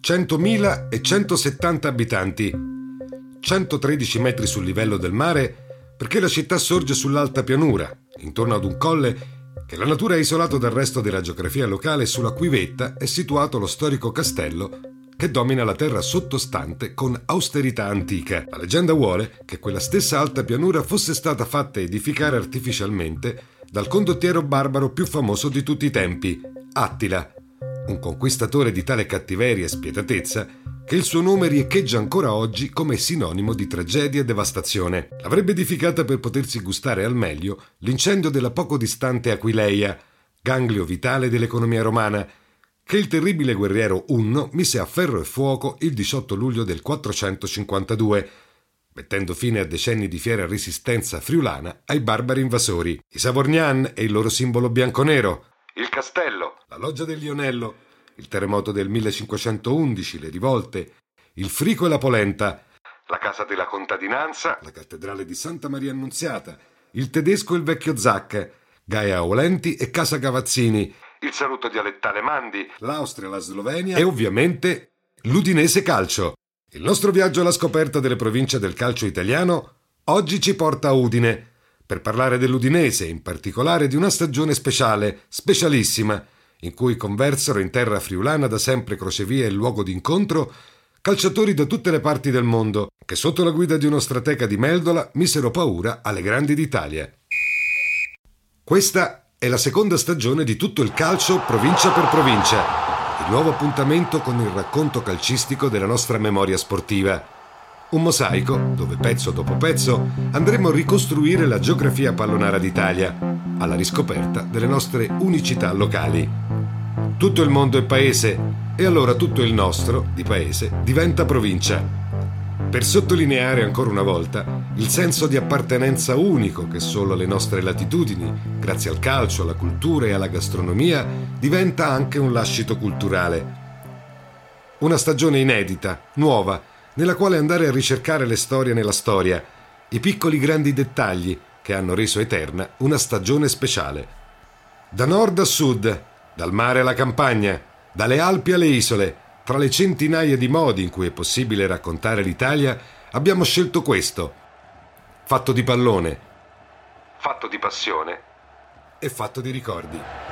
100.000 e 170 abitanti, 113 metri sul livello del mare, perché la città sorge sull'alta pianura, intorno ad un colle che la natura ha isolato dal resto della geografia locale sulla cui vetta è situato lo storico castello che domina la terra sottostante con austerità antica. La leggenda vuole che quella stessa alta pianura fosse stata fatta edificare artificialmente dal condottiero barbaro più famoso di tutti i tempi, Attila, un conquistatore di tale cattiveria e spietatezza che il suo nome riecheggia ancora oggi come sinonimo di tragedia e devastazione. L'avrebbe edificata per potersi gustare al meglio l'incendio della poco distante Aquileia, ganglio vitale dell'economia romana, che il terribile guerriero Unno mise a ferro e fuoco il 18 luglio del 452, mettendo fine a decenni di fiera resistenza friulana ai barbari invasori. I Savorgnan e il loro simbolo bianco-nero, il castello, la loggia del Lionello, il terremoto del 1511, le rivolte, il Frico e la Polenta, la casa della contadinanza, la cattedrale di Santa Maria Annunziata, il tedesco e il vecchio Zac, Gaia Olenti e Casa Gavazzini, il saluto dialettale Mandi, l'Austria, la Slovenia e ovviamente l'Udinese Calcio. Il nostro viaggio alla scoperta delle province del calcio italiano oggi ci porta a Udine, per parlare dell'Udinese, in particolare di una stagione speciale, specialissima, in cui conversero in terra friulana da sempre crocevia e luogo d'incontro calciatori da tutte le parti del mondo, che sotto la guida di uno stratega di Meldola misero paura alle grandi d'Italia. Questa è la seconda stagione di tutto il calcio provincia per provincia, il nuovo appuntamento con il racconto calcistico della nostra memoria sportiva. Un mosaico dove pezzo dopo pezzo andremo a ricostruire la geografia pallonara d'Italia, alla riscoperta delle nostre unicità locali. Tutto il mondo è paese e allora tutto il nostro, di paese, diventa provincia. Per sottolineare ancora una volta il senso di appartenenza unico che solo alle nostre latitudini, grazie al calcio, alla cultura e alla gastronomia, diventa anche un lascito culturale. Una stagione inedita, nuova, nella quale andare a ricercare le storie nella storia, i piccoli grandi dettagli che hanno reso eterna una stagione speciale. Da nord a sud, dal mare alla campagna, dalle Alpi alle isole, tra le centinaia di modi in cui è possibile raccontare l'Italia, abbiamo scelto questo. Fatto di pallone, fatto di passione e fatto di ricordi.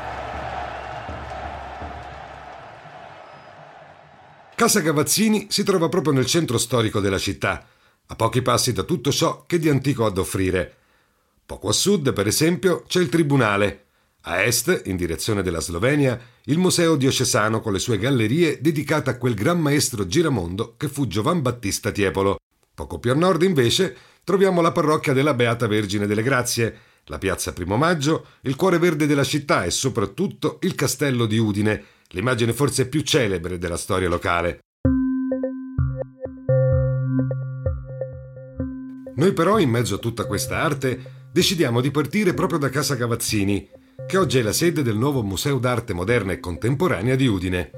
Casa Gavazzini si trova proprio nel centro storico della città, a pochi passi da tutto ciò che di antico ha da offrire. Poco a sud, per esempio, c'è il Tribunale. A est, in direzione della Slovenia, il Museo diocesano con le sue gallerie dedicate a quel gran maestro giramondo che fu Giovan Battista Tiepolo. Poco più a nord, invece, troviamo la parrocchia della Beata Vergine delle Grazie, la piazza Primo Maggio, il cuore verde della città e soprattutto il castello di Udine, l'immagine forse più celebre della storia locale. Noi però, in mezzo a tutta questa arte, decidiamo di partire proprio da Casa Cavazzini, che oggi è la sede del nuovo Museo d'arte moderna e contemporanea di Udine.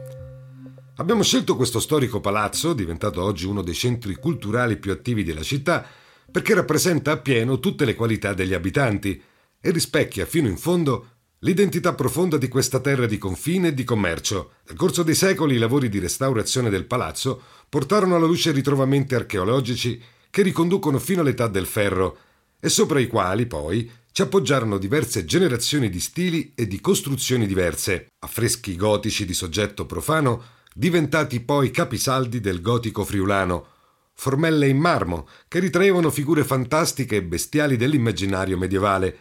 Abbiamo scelto questo storico palazzo, diventato oggi uno dei centri culturali più attivi della città, perché rappresenta appieno tutte le qualità degli abitanti e rispecchia fino in fondo L'identità profonda di questa terra di confine e di commercio. Nel corso dei secoli i lavori di restaurazione del palazzo portarono alla luce ritrovamenti archeologici che riconducono fino all'età del ferro e sopra i quali poi ci appoggiarono diverse generazioni di stili e di costruzioni diverse, affreschi gotici di soggetto profano diventati poi capisaldi del gotico friulano, formelle in marmo che ritraevano figure fantastiche e bestiali dell'immaginario medievale,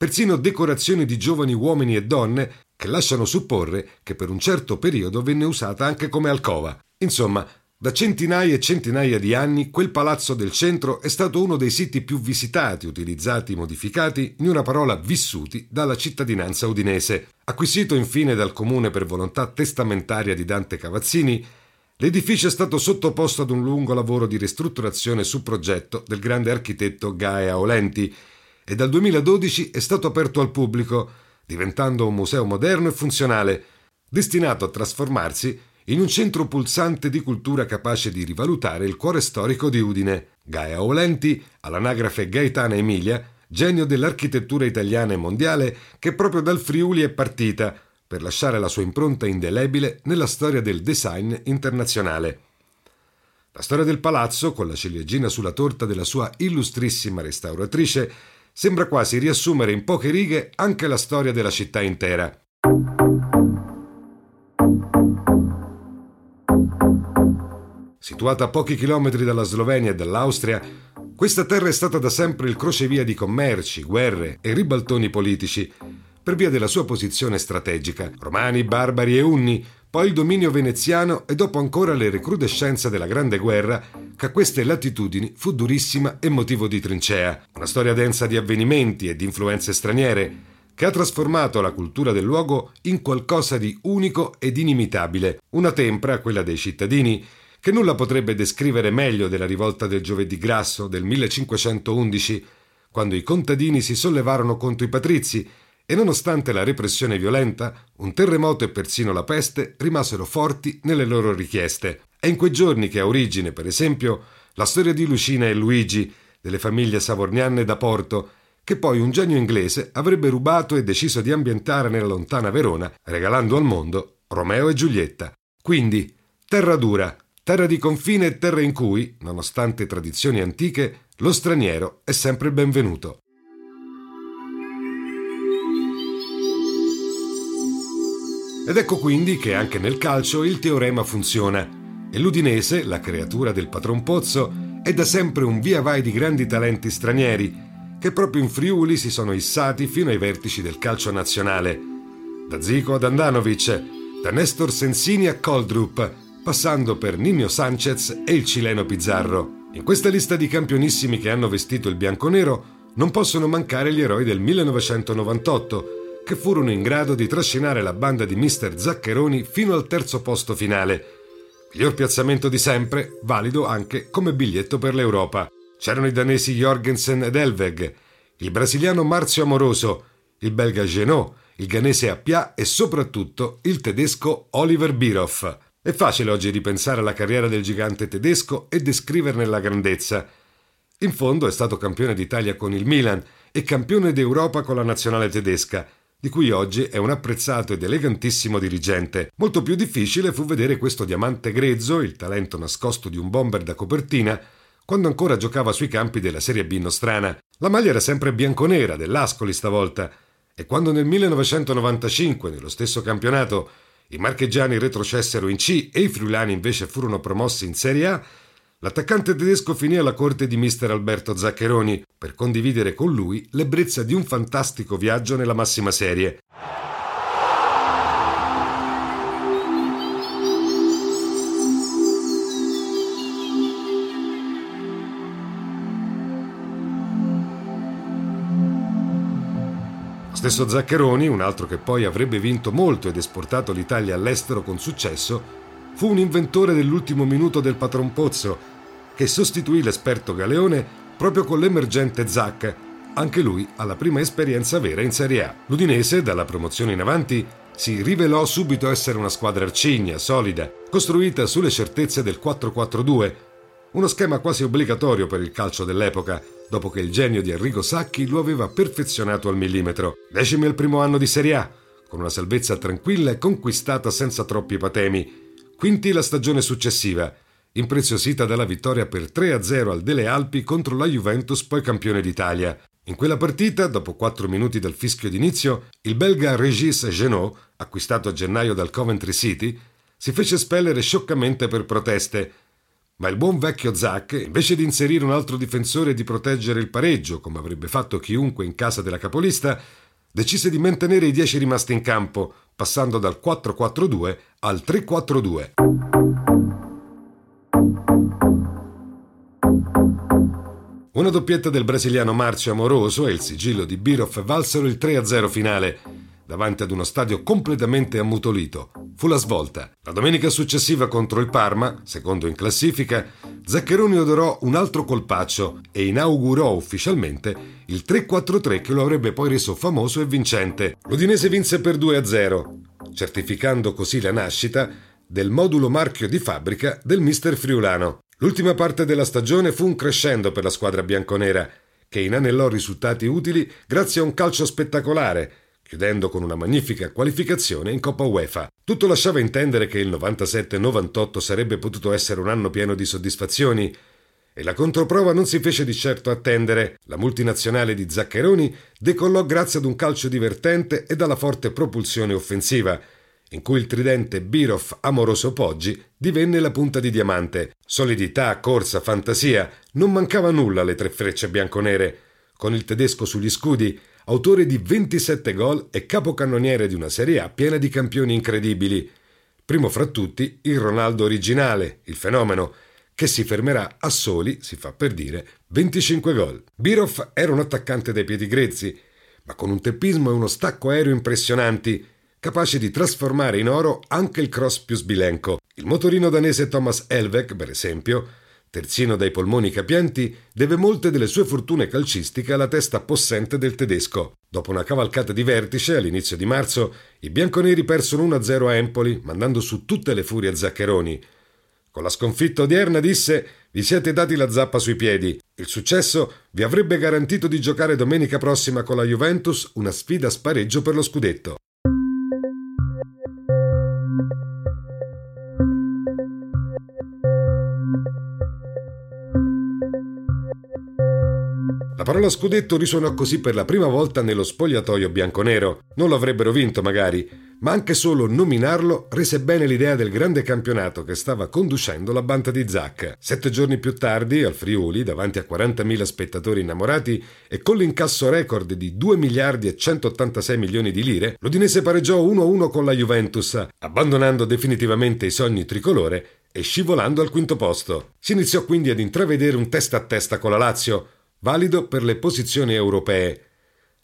persino decorazioni di giovani uomini e donne che lasciano supporre che per un certo periodo venne usata anche come alcova. Insomma, Da centinaia e centinaia di anni quel palazzo del centro è stato uno dei siti più visitati, utilizzati, modificati, in una parola vissuti, dalla cittadinanza udinese. Acquisito infine dal comune per volontà testamentaria di Dante Cavazzini, l'edificio è stato sottoposto ad un lungo lavoro di ristrutturazione su progetto del grande architetto Gaea Olenti e dal 2012 è stato aperto al pubblico, diventando un museo moderno e funzionale, destinato a trasformarsi in un centro pulsante di cultura capace di rivalutare il cuore storico di Udine. Gaia Olenti, all'anagrafe Gaetana Emilia, genio dell'architettura italiana e mondiale, che proprio dal Friuli è partita per lasciare la sua impronta indelebile nella storia del design internazionale. La storia del palazzo, con la ciliegina sulla torta della sua illustrissima restauratrice, sembra quasi riassumere in poche righe anche la storia della città intera. Situata a pochi chilometri dalla Slovenia e dall'Austria, questa terra è stata da sempre il crocevia di commerci, guerre e ribaltoni politici, per via della sua posizione strategica. Romani, barbari e unni, poi il dominio veneziano e dopo ancora le recrudescenze della Grande Guerra, che a queste latitudini fu durissima e motivo di trincea. Una storia densa di avvenimenti e di influenze straniere, che ha trasformato la cultura del luogo in qualcosa di unico ed inimitabile, una tempra, quella dei cittadini, che nulla potrebbe descrivere meglio della rivolta del giovedì grasso del 1511, quando i contadini si sollevarono contro i patrizi e nonostante la repressione violenta, un terremoto e persino la peste rimasero forti nelle loro richieste. È in quei giorni che ha origine, per esempio, la storia di Lucina e Luigi, delle famiglie savorniane da Porto, che poi un genio inglese avrebbe rubato e deciso di ambientare nella lontana Verona, regalando al mondo Romeo e Giulietta. Quindi, terra dura, terra di confine e terra in cui, nonostante tradizioni antiche, lo straniero è sempre benvenuto. Ed ecco quindi che anche nel calcio il teorema funziona e l'Udinese, la creatura del patron Pozzo, è da sempre un via vai di grandi talenti stranieri che proprio in Friuli si sono issati fino ai vertici del calcio nazionale. Da Zico ad Andanovic, da Nestor Sensini a Coldrup, passando per Nino Sanchez e il cileno Pizzarro. In questa lista di campionissimi che hanno vestito il bianconero non possono mancare gli eroi del 1998, che furono in grado di trascinare la banda di Mister Zaccheroni fino al terzo posto finale. Miglior piazzamento di sempre, valido anche come biglietto per l'Europa. C'erano i danesi Jorgensen ed Elveg, il brasiliano Marzio Amoroso, il belga Genot, il ghanese Appia e soprattutto il tedesco Oliver Biroff. È facile oggi ripensare alla carriera del gigante tedesco e descriverne la grandezza. In fondo è stato campione d'Italia con il Milan e campione d'Europa con la nazionale tedesca, di cui oggi è un apprezzato ed elegantissimo dirigente. Molto più difficile fu vedere questo diamante grezzo, il talento nascosto di un bomber da copertina, quando ancora giocava sui campi della Serie B nostrana. La maglia era sempre bianconera, dell'Ascoli stavolta, e quando nel 1995, nello stesso campionato, i marchigiani retrocessero in C e i friulani invece furono promossi in Serie A, l'attaccante tedesco finì alla corte di mister Alberto Zaccheroni per condividere con lui l'ebbrezza di un fantastico viaggio nella massima serie. Stesso Zaccheroni, un altro che poi avrebbe vinto molto ed esportato l'Italia all'estero con successo, fu un inventore dell'ultimo minuto del patron Pozzo, che sostituì l'esperto Galeone proprio con l'emergente Zac, anche lui alla prima esperienza vera in Serie A. L'Udinese, dalla promozione in avanti, si rivelò subito essere una squadra arcigna, solida, costruita sulle certezze del 4-4-2, uno schema quasi obbligatorio per il calcio dell'epoca, dopo che il genio di Enrico Sacchi lo aveva perfezionato al millimetro. Decimi al primo anno di Serie A, con una salvezza tranquilla e conquistata senza troppi patemi. Quinti la stagione successiva, impreziosita dalla vittoria per 3-0 al Dele Alpi contro la Juventus, poi campione d'Italia. In quella partita, dopo 4 minuti dal fischio d'inizio, il belga Régis Genot, acquistato a gennaio dal Coventry City, si fece spellere scioccamente per proteste ma il buon vecchio Zack, invece di inserire un altro difensore e di proteggere il pareggio, come avrebbe fatto chiunque in casa della capolista, decise di mantenere i dieci rimasti in campo, passando dal 4-4-2 al 3-4-2. Una doppietta del brasiliano Marcio Amoroso e il sigillo di Biroff valsero il 3-0 finale, davanti ad uno stadio completamente ammutolito. Fu la svolta. La domenica successiva contro il Parma, secondo in classifica, Zaccheroni odorò un altro colpaccio e inaugurò ufficialmente il 3-4-3 che lo avrebbe poi reso famoso e vincente. L'Udinese vinse per 2-0, certificando così la nascita del modulo marchio di fabbrica del mister friulano. L'ultima parte della stagione fu un crescendo per la squadra bianconera, che inanellò risultati utili grazie a un calcio spettacolare, chiudendo con una magnifica qualificazione in Coppa UEFA. Tutto lasciava intendere che il 97-98 sarebbe potuto essere un anno pieno di soddisfazioni, e la controprova non si fece di certo attendere. La multinazionale di Zaccheroni decollò grazie ad un calcio divertente e dalla forte propulsione offensiva, in cui il tridente Biroff Amoroso Poggi divenne la punta di diamante. Solidità, corsa, fantasia, non mancava nulla alle tre frecce bianconere. Con il tedesco sugli scudi autore di 27 gol e capocannoniere di una Serie A piena di campioni incredibili. Primo fra tutti il Ronaldo originale, il fenomeno, che si fermerà a soli, si fa per dire, 25 gol. Birov era un attaccante dai piedi grezzi, ma con un teppismo e uno stacco aereo impressionanti, capace di trasformare in oro anche il cross più sbilenco. Il motorino danese Thomas Elvek, per esempio, Terzino dai polmoni capienti, deve molte delle sue fortune calcistiche alla testa possente del tedesco. Dopo una cavalcata di vertice, all'inizio di marzo, i bianconeri persero 1-0 a Empoli, mandando su tutte le furie a Zaccheroni. Con la sconfitta odierna disse: Vi siete dati la zappa sui piedi. Il successo vi avrebbe garantito di giocare domenica prossima con la Juventus una sfida a spareggio per lo scudetto. La parola scudetto risuonò così per la prima volta nello spogliatoio bianconero. Non lo avrebbero vinto, magari, ma anche solo nominarlo rese bene l'idea del grande campionato che stava conducendo la banda di Zac. Sette giorni più tardi, al Friuli, davanti a 40.000 spettatori innamorati e con l'incasso record di 2 miliardi e 186 milioni di lire, l'Udinese pareggiò 1-1 con la Juventus, abbandonando definitivamente i sogni tricolore e scivolando al quinto posto. Si iniziò quindi ad intravedere un testa a testa con la Lazio, valido per le posizioni europee.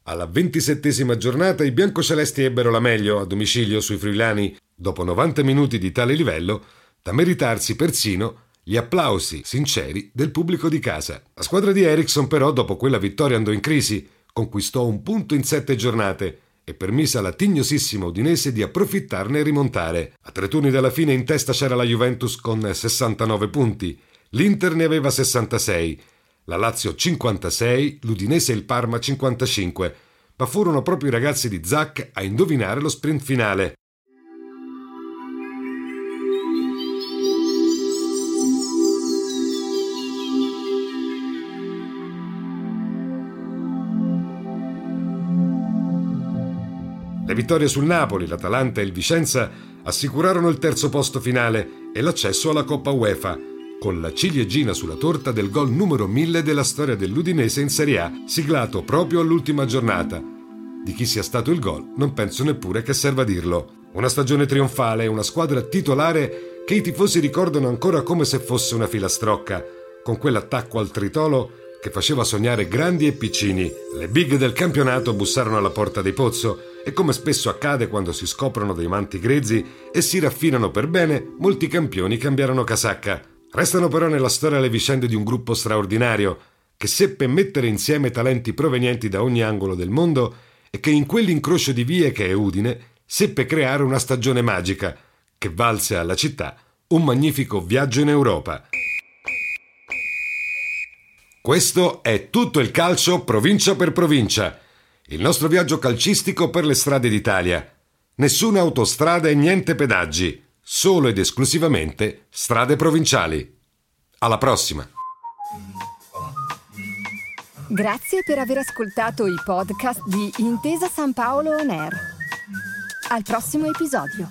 Alla ventisettesima giornata i biancocelesti ebbero la meglio a domicilio sui friulani, dopo 90 minuti di tale livello, da meritarsi persino gli applausi sinceri del pubblico di casa. La squadra di Ericsson però dopo quella vittoria andò in crisi, conquistò un punto in sette giornate e permise alla tignosissima Udinese di approfittarne e rimontare. A tre turni dalla fine in testa c'era la Juventus con 69 punti, l'Inter ne aveva 66 la Lazio 56, l'Udinese e il Parma 55, ma furono proprio i ragazzi di Zac a indovinare lo sprint finale. Le vittorie sul Napoli, l'Atalanta e il Vicenza assicurarono il terzo posto finale e l'accesso alla Coppa UEFA, con la ciliegina sulla torta del gol numero 1000 della storia dell'Udinese in Serie A, siglato proprio all'ultima giornata. Di chi sia stato il gol non penso neppure che serva dirlo. Una stagione trionfale, una squadra titolare che i tifosi ricordano ancora come se fosse una filastrocca, con quell'attacco al tritolo che faceva sognare grandi e piccini. Le big del campionato bussarono alla porta dei Pozzo e come spesso accade quando si scoprono dei manti grezzi e si raffinano per bene, molti campioni cambiarono casacca. Restano però nella storia le vicende di un gruppo straordinario che seppe mettere insieme talenti provenienti da ogni angolo del mondo e che in quell'incrocio di vie che è Udine seppe creare una stagione magica che valse alla città un magnifico viaggio in Europa. Questo è tutto il calcio provincia per provincia, il nostro viaggio calcistico per le strade d'Italia. Nessuna autostrada e niente pedaggi solo ed esclusivamente strade provinciali. Alla prossima! Grazie per aver ascoltato i podcast di Intesa San Paolo On Air. Al prossimo episodio.